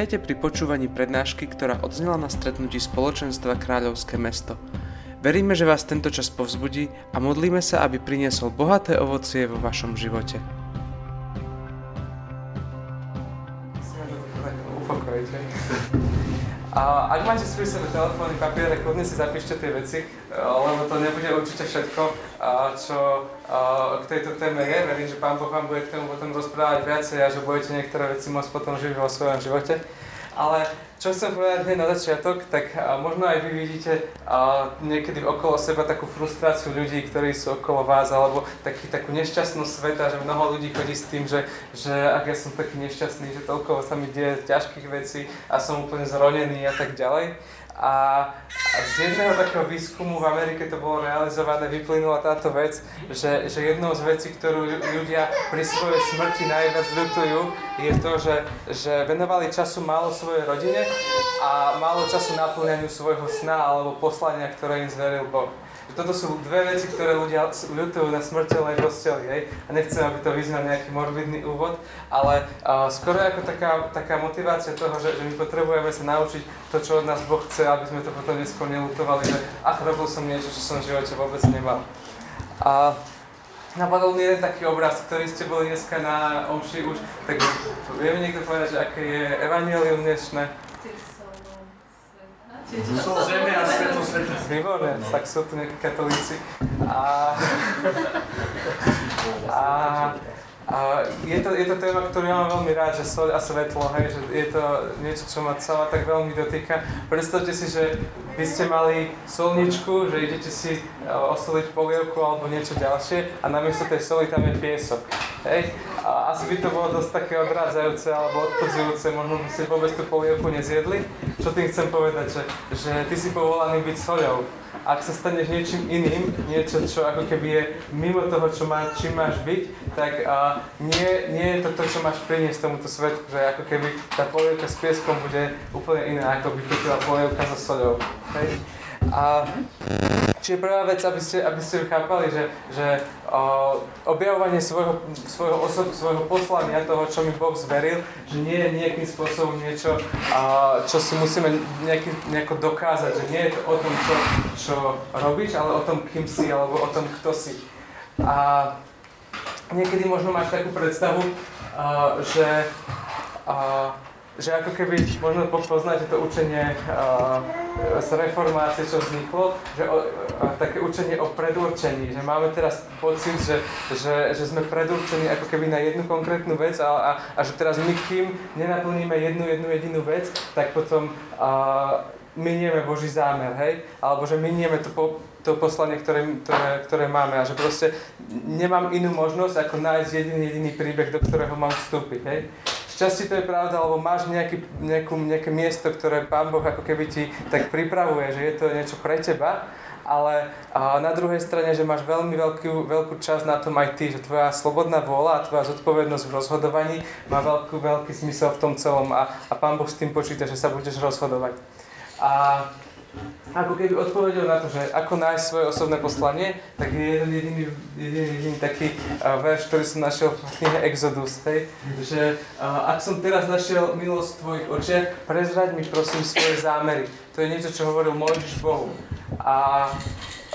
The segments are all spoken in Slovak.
Vítajte pri počúvaní prednášky, ktorá odznela na stretnutí spoločenstva Kráľovské mesto. Veríme, že vás tento čas povzbudí a modlíme sa, aby priniesol bohaté ovocie vo vašom živote. A ak máte sebe telefónny papier, kľudne si zapíšte tie veci, lebo to nebude určite všetko, čo k tejto téme je. Verím, že Pán Boh vám bude k tomu potom rozprávať viacej a že budete niektoré veci môcť potom žiť vo svojom živote. Ale čo chcem povedať hneď na začiatok, tak možno aj vy vidíte niekedy okolo seba takú frustráciu ľudí, ktorí sú okolo vás, alebo taký, takú nešťastnú sveta, že mnoho ľudí chodí s tým, že, že ak ja som taký nešťastný, že toľko sa mi deje ťažkých vecí a som úplne zronený a tak ďalej. A z jedného takého výskumu v Amerike to bolo realizované, vyplynula táto vec, že, že jednou z vecí, ktorú ľudia pri svojej smrti najviac ľutujú, je to, že, že venovali času málo svojej rodine a málo času naplňaniu svojho sna alebo poslania, ktoré im zveril Boh. Toto sú dve veci, ktoré ľudia ľutujú na smrteľnej posteli, hej? A nechcem, aby to vyznal nejaký morbidný úvod, ale uh, skoro ako taká, taká motivácia toho, že, že my potrebujeme sa naučiť to, čo od nás Boh chce, aby sme to potom neskôr nelutovali, že ach, robil som niečo, čo som v živote vôbec nemal. A napadol mi jeden taký obraz, ktorý ste boli dneska na omši už, tak vieme niekto povedať, že aké je evanelium dnešné? Sol zeme a svetlo sveta. Výborné, tak sú tu nejakí katolíci. A, a, a je, to, je to téma, ktorú ja mám veľmi rád, že soľ a svetlo, hej, že je to niečo, čo ma celá tak veľmi dotýka. Predstavte si, že by ste mali solničku, že idete si e, osoliť polievku alebo niečo ďalšie a namiesto tej soli tam je piesok. Hej? A asi by to bolo dosť také odrádzajúce alebo odpudzujúce, možno by ste vôbec tú polievku nezjedli. Čo tým chcem povedať, že, že ty si povolaný byť soľou. Ak sa staneš niečím iným, niečo, čo ako keby je mimo toho, čo má, čím máš byť, tak uh, nie, nie je to to, čo máš priniesť tomuto svetu, že ako keby tá polievka s pieskom bude úplne iná, ako by chutila polievka so soľou. Hej? A čiže prvá vec, aby ste, aby ste chápali, že, že o, objavovanie svojho, svojho, osob, svojho poslania, toho, čo mi Boh zveril, že nie je nejakým spôsobom niečo, o, čo si musíme nejaký, nejako dokázať, že nie je to o tom, čo, čo robíš, ale o tom, kým si, alebo o tom, kto si. A niekedy možno máš takú predstavu, o, že o, že ako keby, možno poznáte to učenie uh, z reformácie, čo vzniklo, že o, uh, také učenie o predurčení, že máme teraz pocit, že, že, že sme predurčení ako keby na jednu konkrétnu vec a, a, a že teraz my, kým nenaplníme jednu, jednu jedinú vec, tak potom uh, minieme Boží zámer, hej? Alebo že minieme to, po, to poslanie, ktoré, ktoré, ktoré máme a že proste nemám inú možnosť, ako nájsť jediný, jediný príbeh, do ktorého mám vstúpiť, hej? Časti to je pravda, alebo máš nejaký, nejakú, nejaké miesto, ktoré Pán Boh ako keby ti tak pripravuje, že je to niečo pre teba, ale na druhej strane, že máš veľmi veľkú, veľkú časť na tom aj ty, že tvoja slobodná vôľa a tvoja zodpovednosť v rozhodovaní má veľkú, veľký zmysel v tom celom a, a Pán Boh s tým počíta, že sa budeš rozhodovať. A ako keby odpovedel na to, že ako nájsť svoje osobné poslanie, tak je jeden jediný, jediný, jediný taký uh, verš, ktorý som našiel v knihe Exodus, hej? že uh, ak som teraz našiel milosť v tvojich očiach, prezrať mi prosím svoje zámery. To je niečo, čo hovoril Mojžiš Bohu. A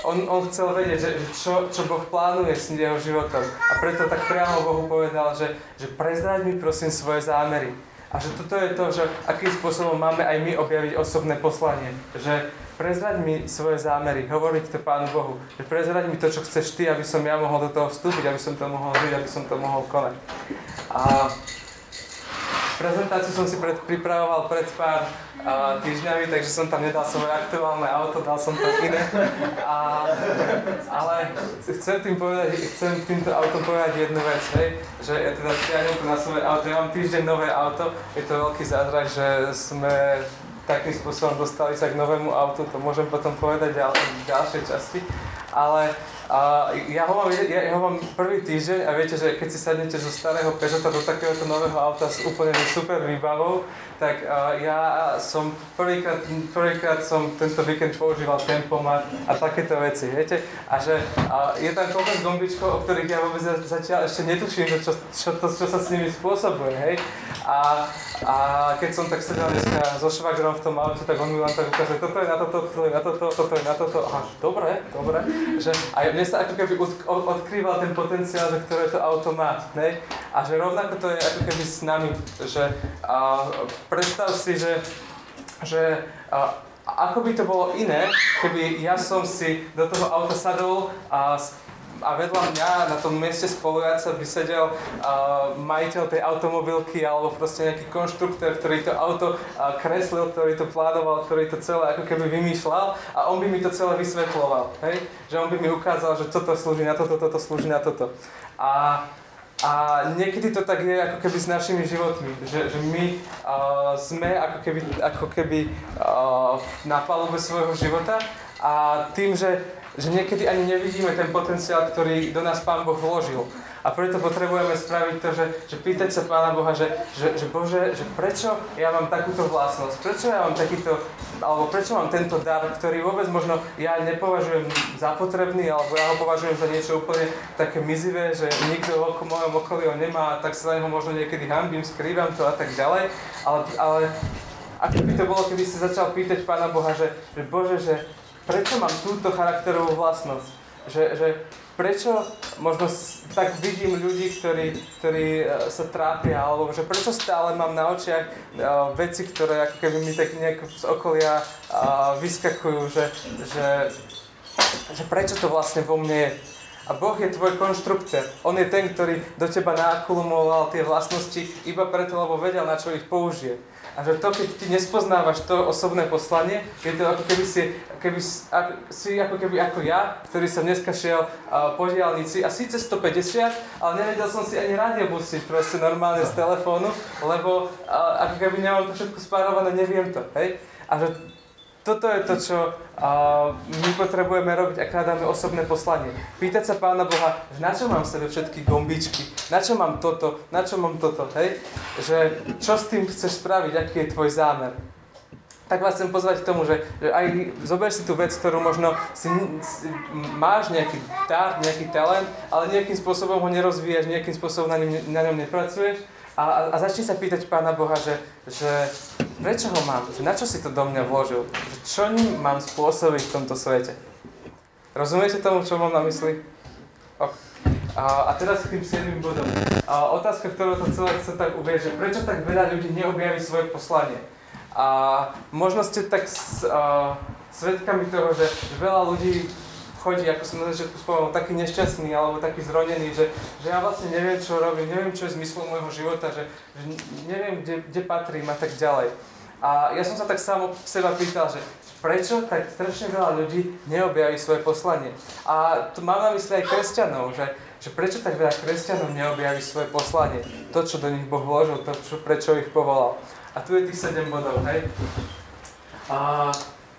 on, on chcel vedieť, že, že čo, čo Boh plánuje s jeho životom. A preto tak priamo Bohu povedal, že, že prezrať mi prosím svoje zámery. A že toto je to, že akým spôsobom máme aj my objaviť osobné poslanie. Že prezrať mi svoje zámery, hovoriť to Pánu Bohu. Že prezrať mi to, čo chceš Ty, aby som ja mohol do toho vstúpiť, aby som to mohol žiť, aby som to mohol konať. A prezentáciu som si pred, pripravoval pred pár a, týždňami, takže som tam nedal svoje aktuálne auto, dal som tam iné. A, ale chcem tým povedať, chcem týmto autom povedať jednu vec, hej, že ja teda stiahnem to na svoje auto, ja mám týždeň nové auto, je to veľký zázrak, že sme takým spôsobom dostali sa k novému autu, to môžem potom povedať ďal, v ďalšej časti. Ale a ja, ho mám, ja, ho mám prvý týždeň a viete, že keď si sadnete zo starého Peugeota do takéhoto nového auta s úplne super výbavou, tak uh, ja som prvýkrát, prvýkrát som tento víkend používal tempomat a takéto veci, viete? A že uh, je tam kopec gombičkov, o ktorých ja vôbec zatiaľ ešte netuším, čo, čo, to, čo sa s nimi spôsobuje, hej? A, a keď som tak sedel dneska so švagrom v tom aute, tak on mi len tak ukazuje, toto je na toto, toto je na toto, toto je na toto. Aha, dobre, dobre. Že, a mne sa ako keby odkrýval ten potenciál, že ktoré to auto má. Ne? A že rovnako to je ako keby s nami. Že, a, predstav si, že, že a, ako by to bolo iné, keby ja som si do toho auta sadol a a vedľa mňa na tom mieste spolujúca by sedel uh, majiteľ tej automobilky alebo proste nejaký konštruktor, ktorý to auto uh, kreslil, ktorý to plánoval, ktorý to celé ako keby vymýšľal a on by mi to celé vysvetloval, hej? Že on by mi ukázal, že toto slúži na toto, toto slúži na toto. A a niekedy to tak je ako keby s našimi životmi, že, že my uh, sme ako keby, ako keby uh, na palube svojho života a tým, že že niekedy ani nevidíme ten potenciál, ktorý do nás Pán Boh vložil. A preto potrebujeme spraviť to, že, že pýtať sa Pána Boha, že, že, že Bože, že prečo ja mám takúto vlastnosť, prečo ja mám takýto, alebo prečo mám tento dar, ktorý vôbec možno ja nepovažujem za potrebný, alebo ja ho považujem za niečo úplne také mizivé, že nikto v mojom okolí ho nemá, tak sa na neho možno niekedy hambím, skrývam to a tak ďalej. Ale, ale ako by to bolo, keby si začal pýtať Pána Boha, že, že Bože, že prečo mám túto charakterovú vlastnosť? Že, že prečo možno tak vidím ľudí, ktorí, ktorí e, sa trápia, alebo že prečo stále mám na očiach uh, veci, ktoré ako keby mi tak nejak z okolia uh, vyskakujú, že, že, že prečo to vlastne vo mne je. A Boh je tvoj konštruktor. On je ten, ktorý do teba naakumuloval tie vlastnosti iba preto, lebo vedel, na čo ich použije. A že to, keď ty nespoznávaš to osobné poslanie, je to ako keby si, keby, ako, si ako keby ako ja, ktorý som dneska šiel uh, po diálnici a síce 150, ale nevedel som si ani rádio pustiť proste normálne z telefónu, lebo uh, ako keby nemám to všetko spárované, neviem to, hej? A že toto je to, čo uh, my potrebujeme robiť, ak hľadáme osobné poslanie. Pýtať sa Pána Boha, že na čo mám v sebe všetky gombičky, na čo mám toto, na čo mám toto, hej? Že čo s tým chceš spraviť, aký je tvoj zámer. Tak vás chcem pozvať k tomu, že, že aj zober si tú vec, ktorú možno si, si máš nejaký dar, nejaký talent, ale nejakým spôsobom ho nerozvíjaš, nejakým spôsobom na, ňom, na ňom nepracuješ a, a, začni sa pýtať Pána Boha, že, že prečo ho mám, že na čo si to do mňa vložil, že čo ním mám spôsobiť v tomto svete. Rozumiete tomu, čo mám na mysli? Ok. A, a teraz k tým 7 bodom. A, otázka, ktorú to celé chce tak uvieť, že prečo tak veľa ľudí neobjaví svoje poslanie. A možno ste tak s, a, svetkami toho, že veľa ľudí chodí, ako som na začiatku spomenul, taký nešťastný alebo taký zronený, že, že ja vlastne neviem, čo robím, neviem, čo je zmyslom môjho života, že, že neviem, kde, kde patrím a tak ďalej. A ja som sa tak sám seba pýtal, že prečo tak strašne veľa ľudí neobjaví svoje poslanie. A tu mám na mysli aj kresťanov, že, že prečo tak veľa kresťanov neobjaví svoje poslanie. To, čo do nich Boh vložil, to, čo, prečo ich povolal. A tu je tých 7 bodov, hej. A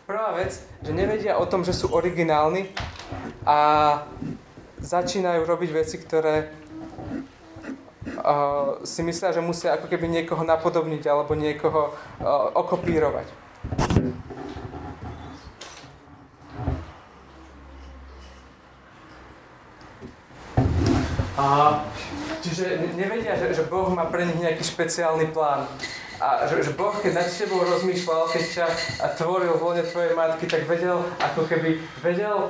prvá vec, že nevedia o tom, že sú originálni a začínajú robiť veci, ktoré uh, si myslia, že musia ako keby niekoho napodobniť alebo niekoho uh, okopírovať. A, čiže nevedia, že, že Boh má pre nich nejaký špeciálny plán. A že, že Boh, keď nad tebou rozmýšľal, keď ťa tvoril v tvojej matky, tak vedel, ako keby vedel,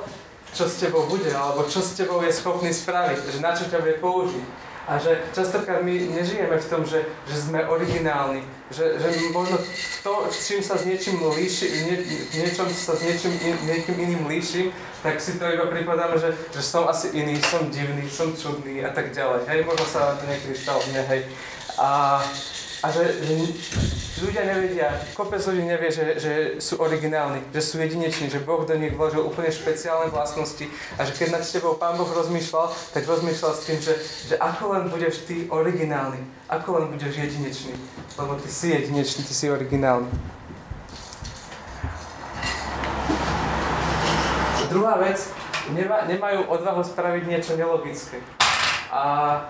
čo s tebou bude, alebo čo s tebou je schopný spraviť, že na čo ťa bude použiť. A že častokrát my nežijeme v tom, že, že sme originálni, že, že možno to, čím sa s niečím líši, nie, niečom sa s niečím in, niekým iným líšim, tak si to iba pripadáme, že, že som asi iný, som divný, som čudný a tak ďalej. Hej, možno sa to niekedy stalo mne, hej. A, a že, že ľudia nevedia, kopec ľudí nevie, že, že sú originálni, že sú jedineční, že Boh do nich vložil úplne špeciálne vlastnosti a že keď nad tebou Pán Boh rozmýšľal, tak rozmýšľal s tým, že, že ako len budeš ty originálny, ako len budeš jedinečný, lebo ty si jedinečný, ty si originálny. Druhá vec nema, nemajú odvahu spraviť niečo nelogické. A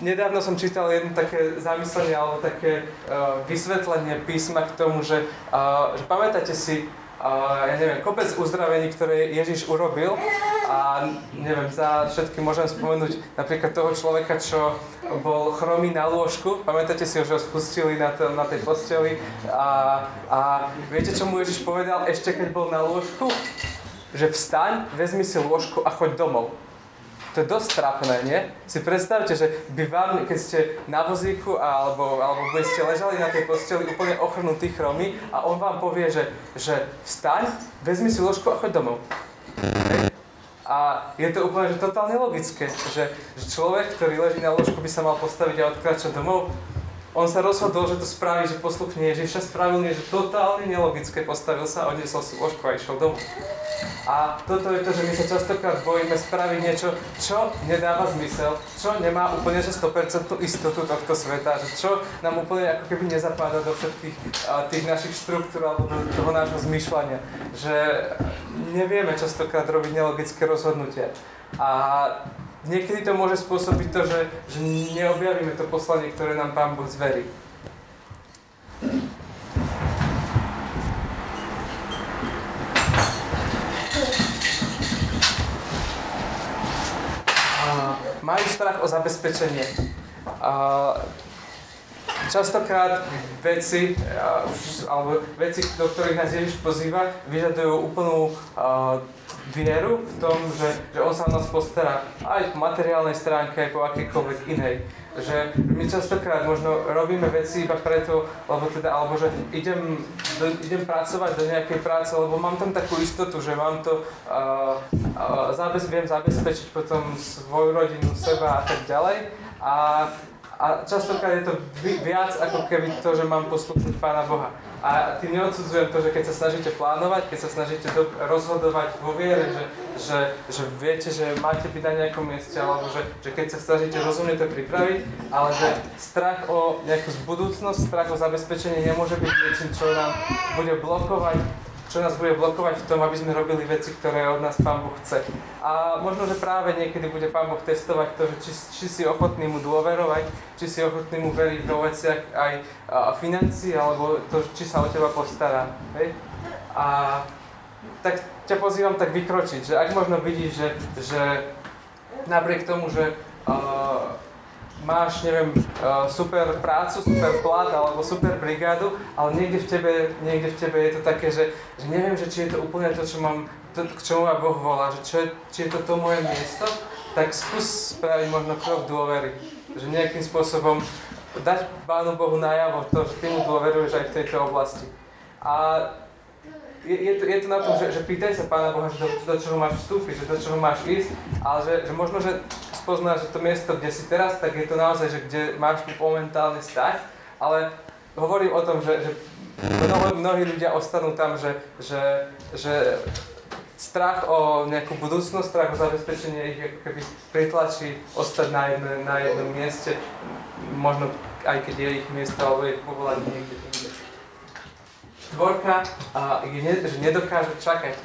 nedávno som čítal jedno také zamyslenie alebo také uh, vysvetlenie písma k tomu, že, uh, že pamätáte si, uh, ja neviem, kopec uzdravení, ktoré Ježiš urobil a neviem, za všetky môžem spomenúť napríklad toho človeka, čo bol chromý na lôžku, pamätáte si že ho spustili na, to, na tej posteli a, a viete, čo mu Ježiš povedal ešte keď bol na lôžku? Že vstaň, vezmi si lôžku a choď domov. To je dosť trapné, nie? Si predstavte, že by vám, keď ste na vozíku alebo, alebo by ste ležali na tej posteli úplne ochrnutý chromy a on vám povie, že, že vstaň, vezmi si ložku a choď domov. A je to úplne že totálne logické, že, že človek, ktorý leží na ložku, by sa mal postaviť a odkračať domov. On sa rozhodol, že to spraví, že posluchne Ježiša, spravil niečo totálne nelogické, postavil sa, odniesol si ložku a išiel domov. A toto je to, že my sa častokrát bojíme spraviť niečo, čo nedáva zmysel, čo nemá úplne že 100% istotu tohto sveta, že čo nám úplne ako keby nezapáda do všetkých tých našich štruktúr alebo do toho nášho zmýšľania. Že nevieme častokrát robiť nelogické rozhodnutia. A niekedy to môže spôsobiť to, že, že neobjavíme to poslanie, ktoré nám Pán Boh zverí. majú strach o zabezpečenie. Častokrát veci, alebo veci, do ktorých nás Ježiš pozýva, vyžadujú úplnú vieru v tom, že, že On sa o nás postará aj po materiálnej stránke, aj po akýkoľvek inej že my častokrát možno robíme veci iba preto, lebo teda, alebo že idem, do, idem pracovať do nejakej práce, lebo mám tam takú istotu, že mám to, uh, uh, zabez, viem zabezpečiť potom svoju rodinu, seba a tak ďalej. A a častokrát je to viac ako keby to, že mám poslúchnuť Pána Boha. A tým neodsudzujem to, že keď sa snažíte plánovať, keď sa snažíte do, rozhodovať vo viere, že, že, že viete, že máte byť na nejakom mieste, alebo že, že keď sa snažíte rozumne to pripraviť, ale že strach o nejakú budúcnosť, strach o zabezpečenie nemôže byť niečím, čo nám bude blokovať čo nás bude blokovať v tom, aby sme robili veci, ktoré od nás Pán Boh chce. A možno, že práve niekedy bude Pán Boh testovať to, že či, či si ochotný mu dôverovať, či si ochotný mu veriť vo veciach aj a, financí, alebo to, či sa o teba postará. Hej? A tak ťa pozývam tak vykročiť, že ak možno vidíš, že, že napriek tomu, že uh, máš, neviem, uh, super prácu, super plat alebo super brigádu, ale niekde v tebe, niekde v tebe je to také, že, že neviem, že či je to úplne to, čo mám, to, k čomu ma Boh volá, že čo je, či je to to moje miesto, tak skús spraviť možno krok dôvery. Že nejakým spôsobom dať Pánu Bohu najavo to, že ty mu dôveruješ aj v tejto oblasti. A je, je, to, je to na tom, že, že pýtaj sa Pána Boha, že do, do čoho máš vstúpiť, že do čoho máš ísť, ale že, že možno, že spoznáš, že to miesto, kde si teraz, tak je to naozaj, že kde máš momentálne stať, ale hovorím o tom, že, že mnoho, mnohí ľudia ostanú tam, že, že, že strach o nejakú budúcnosť, strach o zabezpečenie ich ako keby pritlačí ostať na, jedne, na jednom mieste, možno aj keď je ich miesto alebo je povolanie niekde inde. Štvorka je, že nedokáže čakať.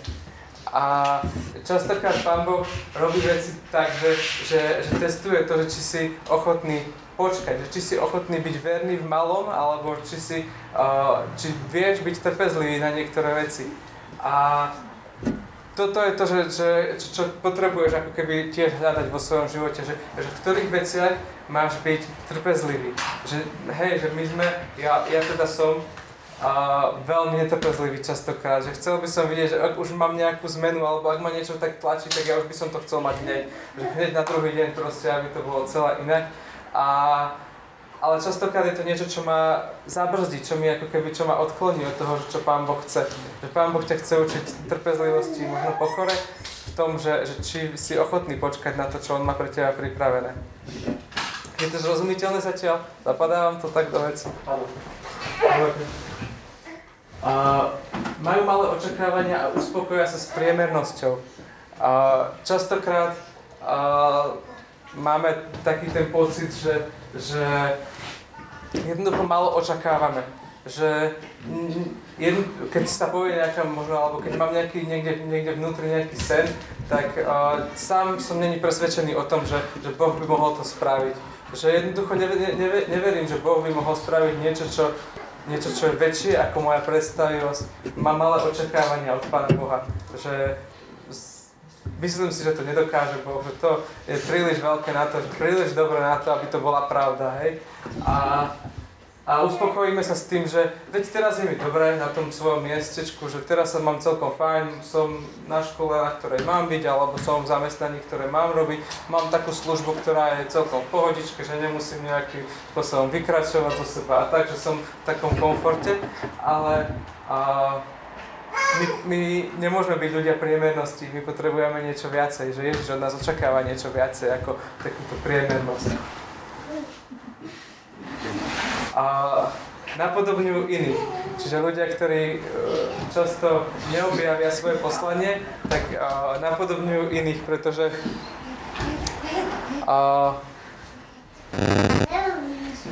A častokrát Pán Boh robí veci tak, že, že, že testuje to, že či si ochotný počkať, že či si ochotný byť verný v malom, alebo či, si, uh, či vieš byť trpezlivý na niektoré veci. A toto je to, že, že, čo potrebuješ ako keby tiež hľadať vo svojom živote, že, že v ktorých veciach máš byť trpezlivý. Že hej, že my sme, ja, ja teda som a veľmi netrpezlivý častokrát, že chcel by som vidieť, že ak už mám nejakú zmenu, alebo ak ma niečo tak tlačí, tak ja už by som to chcel mať hneď. Že hneď na druhý deň proste, aby to bolo celé iné. A, ale častokrát je to niečo, čo ma zabrzdí, čo mi ako keby, čo ma odkloní od toho, čo Pán Boh chce. Že Pán Boh ťa chce učiť trpezlivosti, možno pokore, v tom, že, že či si ochotný počkať na to, čo On má pre teba pripravené. Je to zrozumiteľné zatiaľ? Zapadá vám to tak do veci? Áno majú malé očakávania a uspokoja sa s priemernosťou. Uh, častokrát uh, máme taký ten pocit, že, že jednoducho malo očakávame. že jedn, keď sa povie nejaká možno, alebo keď mám nejaký, niekde, niekde vnútri nejaký sen, tak uh, sám som není presvedčený o tom, že, že Boh by mohol to spraviť. Že jednoducho neve, neve, neverím, že Boh by mohol spraviť niečo, čo, niečo, čo je väčšie ako moja predstavivosť. Mám malé očakávania od Pána Boha. Že myslím si, že to nedokáže Boh, že to je príliš veľké na to, príliš dobré na to, aby to bola pravda, hej. A a uspokojíme sa s tým, že veď teraz je mi dobré na tom svojom miestečku, že teraz sa mám celkom fajn, som na škole, na ktorej mám byť, alebo som v zamestnaní, ktoré mám robiť, mám takú službu, ktorá je celkom v pohodičke, že nemusím nejakým spôsobom vykračovať zo seba a tak, že som v takom komforte, ale a, my, my nemôžeme byť ľudia priemernosti, my potrebujeme niečo viacej, že Ježiš od nás očakáva niečo viacej ako takúto priemernosť a napodobňujú iných. Čiže ľudia, ktorí e, často neobjavia svoje poslanie, tak e, napodobňujú iných, pretože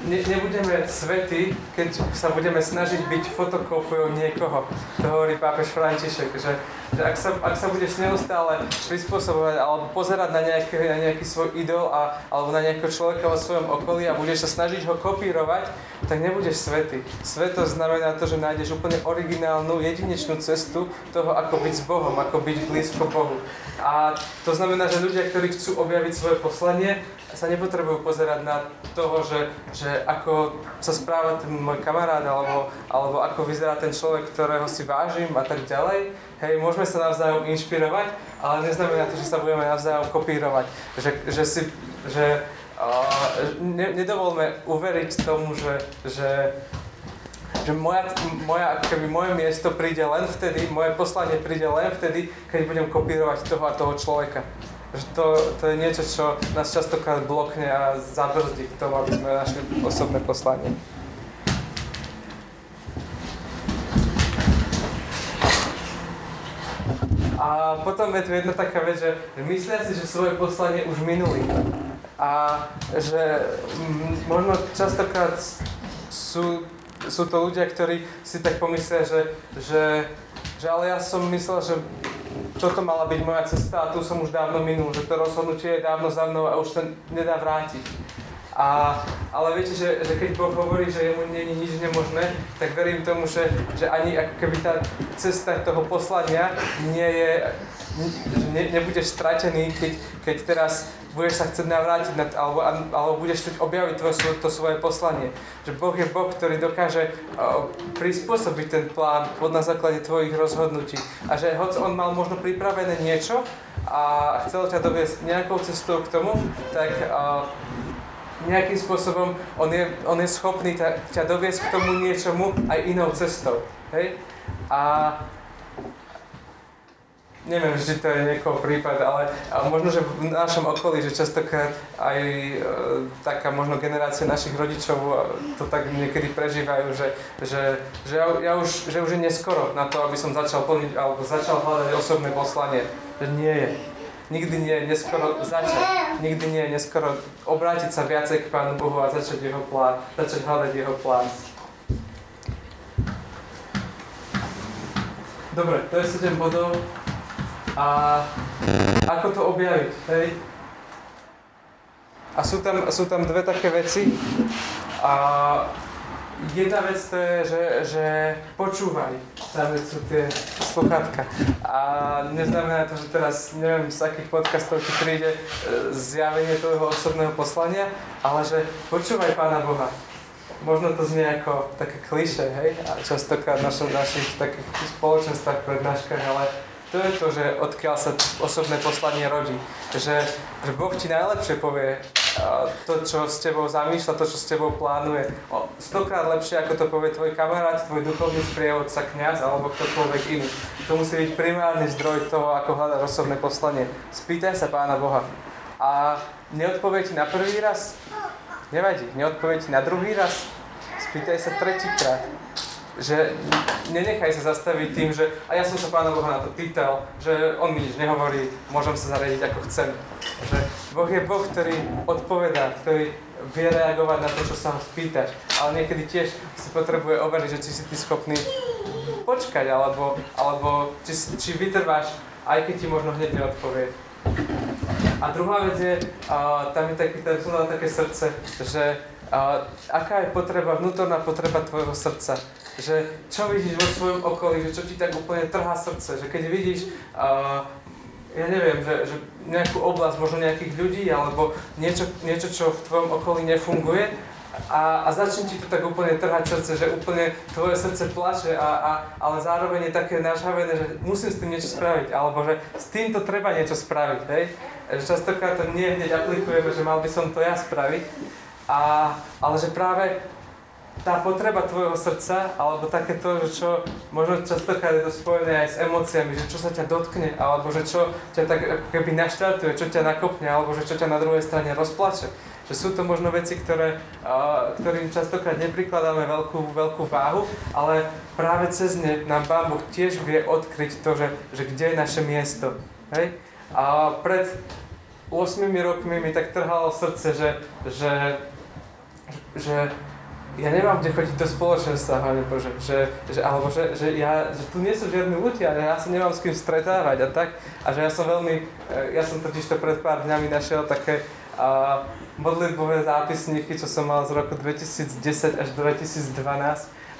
ne, nebudeme svety, keď sa budeme snažiť byť fotokópiou niekoho. To hovorí pápež František, že, že ak, sa, ak sa budeš neustále prispôsobovať alebo pozerať na, nejaký, na nejaký svoj idol a, alebo na nejakého človeka vo svojom okolí a budeš sa snažiť ho kopírovať, tak nebudeš svety. Sveto znamená to, že nájdeš úplne originálnu, jedinečnú cestu toho, ako byť s Bohom, ako byť blízko Bohu. A to znamená, že ľudia, ktorí chcú objaviť svoje poslanie, sa nepotrebujú pozerať na toho, že, že ako sa správa ten môj kamarát, alebo, alebo ako vyzerá ten človek, ktorého si vážim a tak ďalej. Hej, môžeme sa navzájom inšpirovať, ale neznamená to, že sa budeme navzájom kopírovať. Že, že si, že uh, ne, nedovolme uveriť tomu, že, že že moja, moja, keby moje miesto príde len vtedy, moje poslanie príde len vtedy, keď budem kopírovať toho a toho človeka. Že to, to je niečo, čo nás častokrát blokne a zabrzdí k tomu, aby sme našli osobné poslanie. A potom je tu jedna taká vec, že myslia si, že svoje poslanie už minuli. A že možno častokrát sú sú to ľudia, ktorí si tak pomyslia, že, že, že ale ja som myslel, že toto mala byť moja cesta a tu som už dávno minul, že to rozhodnutie je dávno za mnou a už sa nedá vrátiť. A, ale viete, že, že keď Boh hovorí, že jemu nie je nič nemožné, tak verím tomu, že, že ani ako keby tá cesta toho poslania nie je, ne, nebudeš stratený, keď, keď teraz budeš sa chcieť navrátiť, nad, alebo, alebo budeš chcieť objaviť tvoje, to svoje poslanie. Že Boh je Boh, ktorý dokáže prispôsobiť ten plán pod na základe tvojich rozhodnutí. A že hoď on mal možno pripravené niečo a chcel ťa doviesť nejakou cestou k tomu, tak uh, nejakým spôsobom on je, on je schopný ťa, ťa doviesť k tomu niečomu aj inou cestou. Hej? A neviem, či to je niekoho prípad, ale, ale možno, že v našom okolí, že častokrát aj e, taká možno generácia našich rodičov e, to tak niekedy prežívajú, že, že, že, ja, ja už, že už je neskoro na to, aby som začal plniť alebo začal hľadať osobné poslanie. Že nie je. Nikdy nie je neskoro začať. Nikdy nie je neskoro obrátiť sa viacej k Pánu Bohu a začať jeho plán, začať hľadať jeho plán. Dobre, to je 7 bodov. A ako to objaviť, hej? A sú tam, sú tam dve také veci. A jedna vec to je, že, že počúvaj. Tam sú tie sluchátka. A neznamená to, že teraz neviem z akých podcastov ti príde e, zjavenie tvojho osobného poslania, ale že počúvaj Pána Boha. Možno to znie ako také kliše, hej? A častokrát v našom, našich takých spoločenstvách, prednáškach, ale to je to, že odkiaľ sa osobné poslanie rodí. Že, že Boh ti najlepšie povie to, čo s tebou zamýšľa, to, čo s tebou plánuje. O, stokrát lepšie, ako to povie tvoj kamarát, tvoj duchovný sprievodca, kňaz alebo ktokoľvek iný. To musí byť primárny zdroj toho, ako hľadať osobné poslanie. Spýtaj sa Pána Boha. A neodpovie na prvý raz? Nevadí. Neodpovie na druhý raz? Spýtaj sa tretíkrát že nenechaj sa zastaviť tým, že a ja som sa Pána Boha na to pýtal, že On mi nič nehovorí, môžem sa zariadiť ako chcem. Že Boh je Boh, ktorý odpovedá, ktorý vie reagovať na to, čo sa ho spýtaš. Ale niekedy tiež si potrebuje overiť, že či si ty schopný počkať, alebo, alebo či, či vytrváš, aj keď ti možno hneď neodpovie. A druhá vec je, uh, tam je taký, tam také srdce, že uh, aká je potreba, vnútorná potreba tvojho srdca. Že čo vidíš vo svojom okolí, že čo ti tak úplne trhá srdce, že keď vidíš, uh, ja neviem, že, že nejakú oblasť, možno nejakých ľudí, alebo niečo, niečo, čo v tvojom okolí nefunguje, a, a začne ti to tak úplne trhať srdce, že úplne tvoje srdce plače, a, a, ale zároveň je také nažhavené, že musím s tým niečo spraviť, alebo že s týmto treba niečo spraviť, hej? Častokrát to nie hneď aplikujeme, že mal by som to ja spraviť, a, ale že práve tá potreba tvojho srdca, alebo takéto, že čo možno častokrát je to spojené aj s emóciami, že čo sa ťa dotkne, alebo že čo ťa tak ako keby naštartuje, čo ťa nakopne, alebo že čo ťa na druhej strane rozplače že sú to možno veci, ktoré, ktorým častokrát neprikladáme veľkú, veľkú váhu, ale práve cez ne nám Pán Boh tiež vie odkryť to, že, že kde je naše miesto. Hej? A pred 8 rokmi mi tak trhalo srdce, že, že, že ja nemám kde chodiť do spoločenstva, Pane Bože, že, že, alebo že, že, ja, že tu nie sú žiadni ľudia, ja sa nemám s kým stretávať a tak. A že ja som veľmi, e, ja som totiž to pred pár dňami našiel také a, modlitbové zápisníky, čo som mal z roku 2010 až 2012.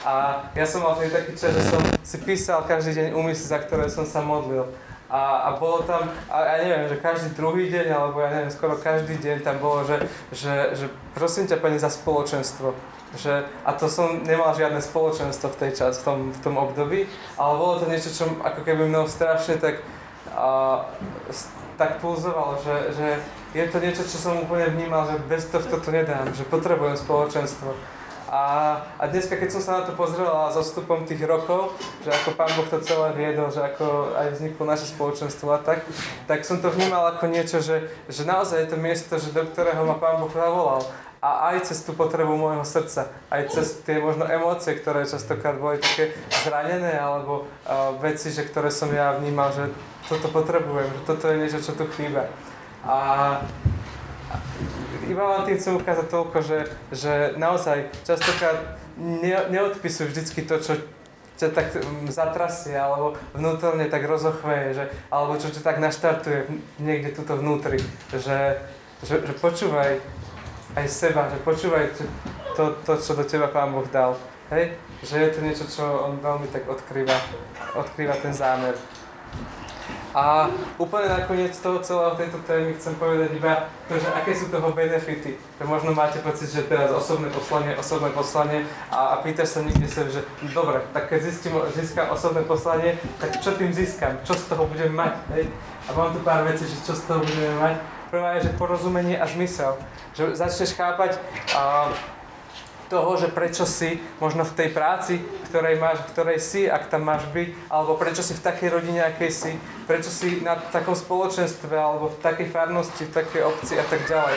A ja som mal taký čas, že som si písal každý deň úmysly, za ktoré som sa modlil. A, a bolo tam, a ja neviem, že každý druhý deň, alebo ja neviem, skoro každý deň tam bolo, že, že, že prosím ťa, Pani, za spoločenstvo. Že, a to som nemal žiadne spoločenstvo v tej čas, v tom, v tom období, ale bolo to niečo, čo ako keby mnou strašne tak, a, tak pulzovalo, že, že je to niečo, čo som úplne vnímal, že bez tohto to nedám, že potrebujem spoločenstvo. A, a dneska, keď som sa na to pozrel a so vstupom tých rokov, že ako Pán Boh to celé viedol, že ako aj vzniklo naše spoločenstvo a tak, tak som to vnímal ako niečo, že, že naozaj je to miesto, že do ktorého ma Pán Boh zavolal. A aj cez tú potrebu môjho srdca, aj cez tie možno emócie, ktoré častokrát boli také zranené, alebo uh, veci, že ktoré som ja vnímal, že toto potrebujem, že toto je niečo, čo tu chýba. A iba vám tým chcem ukázať toľko, že, že naozaj častokrát ne, neodpisujú vždycky to, čo ťa tak zatrasie, alebo vnútorne tak rozochveje, že, alebo čo ťa tak naštartuje niekde tuto vnútri, že, že, že počúvaj aj seba, že počúvaj to, to, čo do teba Pán Boh dal. Hej? Že je to niečo, čo on veľmi tak odkrýva, odkrýva ten zámer. A úplne nakoniec toho celého tejto témy chcem povedať iba to, že aké sú toho benefity. Že možno máte pocit, že teraz osobné poslanie, osobné poslanie a, a pýtaš sa niekde sa, že dobre, tak keď zistím, získam osobné poslanie, tak čo tým získam? Čo z toho budem mať? Hej? A mám tu pár vecí, že čo z toho budeme mať. Prvá je, že porozumenie a zmysel. Že začneš chápať, uh, toho, že prečo si možno v tej práci, ktorej máš, v ktorej si, ak tam máš byť, alebo prečo si v takej rodine, akej si, prečo si na takom spoločenstve, alebo v takej farnosti, v takej obci a tak ďalej.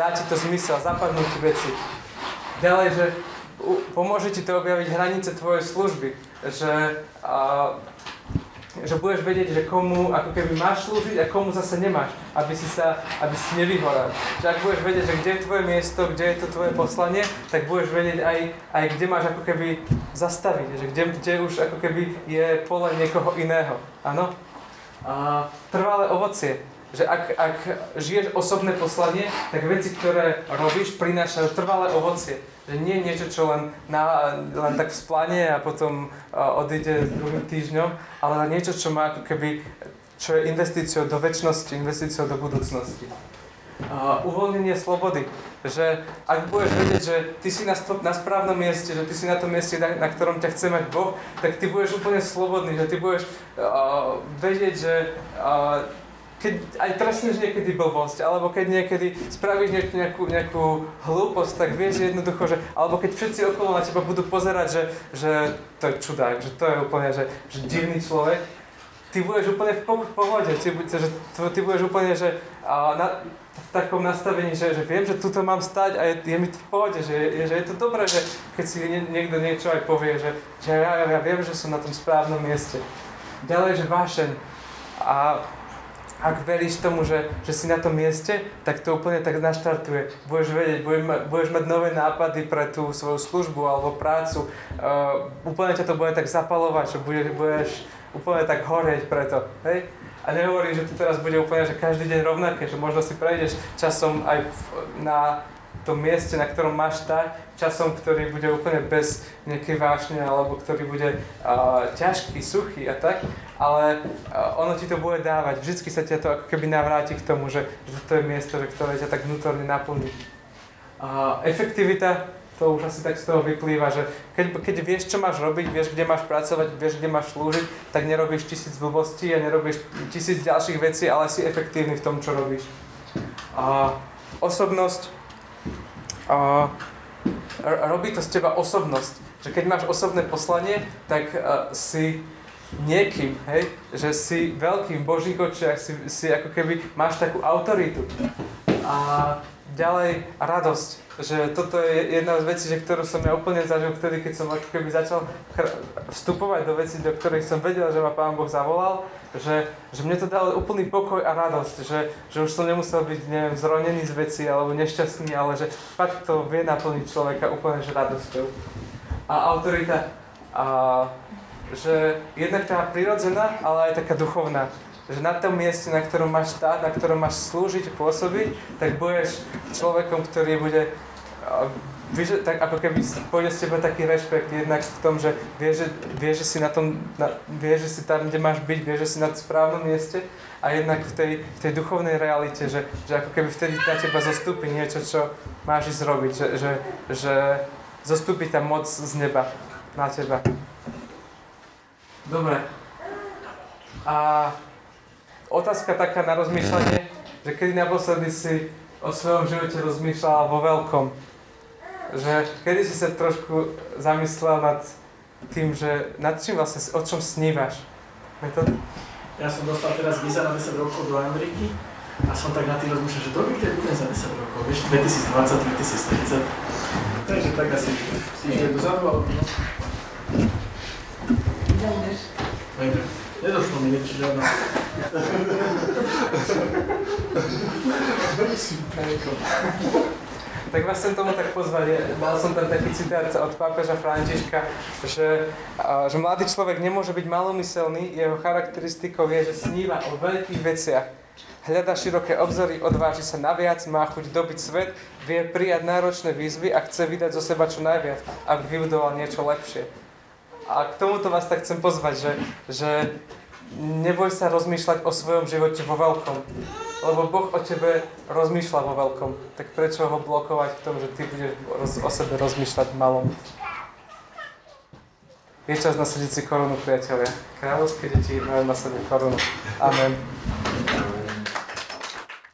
Dá ti to zmysel, zapadnú ti veci. Ďalej, že pomôže ti to objaviť hranice tvojej služby, že a, že budeš vedieť, že komu ako keby máš slúžiť a komu zase nemáš, aby si sa, aby si nevyhoral. Že ak budeš vedieť, že kde je tvoje miesto, kde je to tvoje poslanie, tak budeš vedieť aj, aj kde máš ako keby zastaviť, že kde, kde už ako keby je pole niekoho iného. Áno? A trvalé ovocie. Že ak, ak žiješ osobné poslanie, tak veci, ktoré robíš, prinášajú trvalé ovocie. Že nie niečo, čo len, na, len tak vzplanie a potom uh, odíde s druhým týždňom, ale niečo, čo má ako keby, čo je investíciou do väčšnosti, investíciou do budúcnosti. Uh, uvoľnenie slobody. Že ak budeš vedieť, že ty si na, na správnom mieste, že ty si na tom mieste, na, na ktorom ťa chce mať Boh, tak ty budeš úplne slobodný, že ty budeš uh, vedieť, že uh, keď aj trestneš niekedy blbosť, alebo keď niekedy spravíš nejakú, nejakú hlúposť, tak vieš jednoducho, že, alebo keď všetci okolo na teba budú pozerať, že, že to je čudák, že to je úplne, že, že divný človek, ty budeš úplne v pohode, ty, že, ty budeš úplne, že a, na, v takom nastavení, že, že viem, že tuto mám stať a je, je mi to v pohode, že, je, že je to dobré, že keď si nie, niekto niečo aj povie, že, že ja, ja viem, že som na tom správnom mieste. Ďalej, že vášeň. A ak veríš tomu, že, že si na tom mieste, tak to úplne tak naštartuje. Budeš vedieť, budeš, ma, budeš mať nové nápady pre tú svoju službu alebo prácu. Uh, úplne ťa to bude tak zapalovať, že budeš, budeš úplne tak horieť preto. Hej? A nehovorím, že to teraz bude úplne, že každý deň rovnaké, že možno si prejdeš časom aj na tom mieste, na ktorom máš stať, časom, ktorý bude úplne bez nejakej vášne, alebo ktorý bude uh, ťažký, suchý a tak, ale uh, ono ti to bude dávať. Vždycky sa ťa to ako keby navráti k tomu, že, to je miesto, že, ktoré ťa tak vnútorne naplní. Uh, efektivita, to už asi tak z toho vyplýva, že keď, keď vieš, čo máš robiť, vieš, kde máš pracovať, vieš, kde máš slúžiť, tak nerobíš tisíc blbostí a nerobíš tisíc ďalších vecí, ale si efektívny v tom, čo robíš. Uh, osobnosť, uh, robí to z teba osobnosť. Že keď máš osobné poslanie, tak uh, si niekým, hej? Že si veľkým v Božích očiach, si, si ako keby máš takú autoritu. A ďalej radosť. Že toto je jedna z vecí, že ktorú som ja úplne zažil vtedy, keď som ako keby začal vstupovať do vecí, do ktorých som vedel, že ma Pán Boh zavolal, že, že mne to dalo úplný pokoj a radosť, že, že už som nemusel byť, neviem, zronený z veci alebo nešťastný, ale že fakt to vie naplniť človeka úplne že radosťou. A autorita, a, že jednak tá prirodzená, ale aj taká duchovná že na tom mieste, na ktorom máš stáť, na ktorom máš slúžiť, pôsobiť, tak budeš človekom, ktorý bude Víš, tak ako keby pôjde z teba taký rešpekt jednak v tom, že vieš, že, vie, že si na tom, na, vie, že si tam, kde máš byť, vieš, že si na správnom mieste a jednak v tej, v tej duchovnej realite, že, že ako keby vtedy na teba zostúpi niečo, čo máš ísť robiť, že, že, že zostúpi tá moc z neba na teba. Dobre. A otázka taká na rozmýšľanie, že kedy naposledy si o svojom živote rozmýšľal vo veľkom, že kedy si sa trošku zamyslel nad tým, že nad čím vlastne, o čom snívaš? Metod? Ja som dostal teraz víza na 10 rokov do Ameriky a som tak na tým rozmýšľal, že to by bude za 10 rokov, vieš, 2020, 2030. Takže tak asi týždeň dozadu, alebo no. Dobre. Nedošlo mi nič, žiadna. tak vás chcem tomu tak pozvať. Mal som tam taký citát od pápeža Františka, že, že mladý človek nemôže byť malomyselný, jeho charakteristikou je, že sníva o veľkých veciach. Hľada široké obzory, odváži sa naviac, má chuť dobiť svet, vie prijať náročné výzvy a chce vydať zo seba čo najviac, aby vybudoval niečo lepšie. A k tomuto vás tak chcem pozvať, že, že neboj sa rozmýšľať o svojom živote vo veľkom lebo Boh o tebe rozmýšľa vo veľkom. Tak prečo ho blokovať v tom, že ty budeš o sebe rozmýšľať malom? Je čas nasadiť si korunu, priatelia. Kráľovské deti majú na sebe korunu. Amen.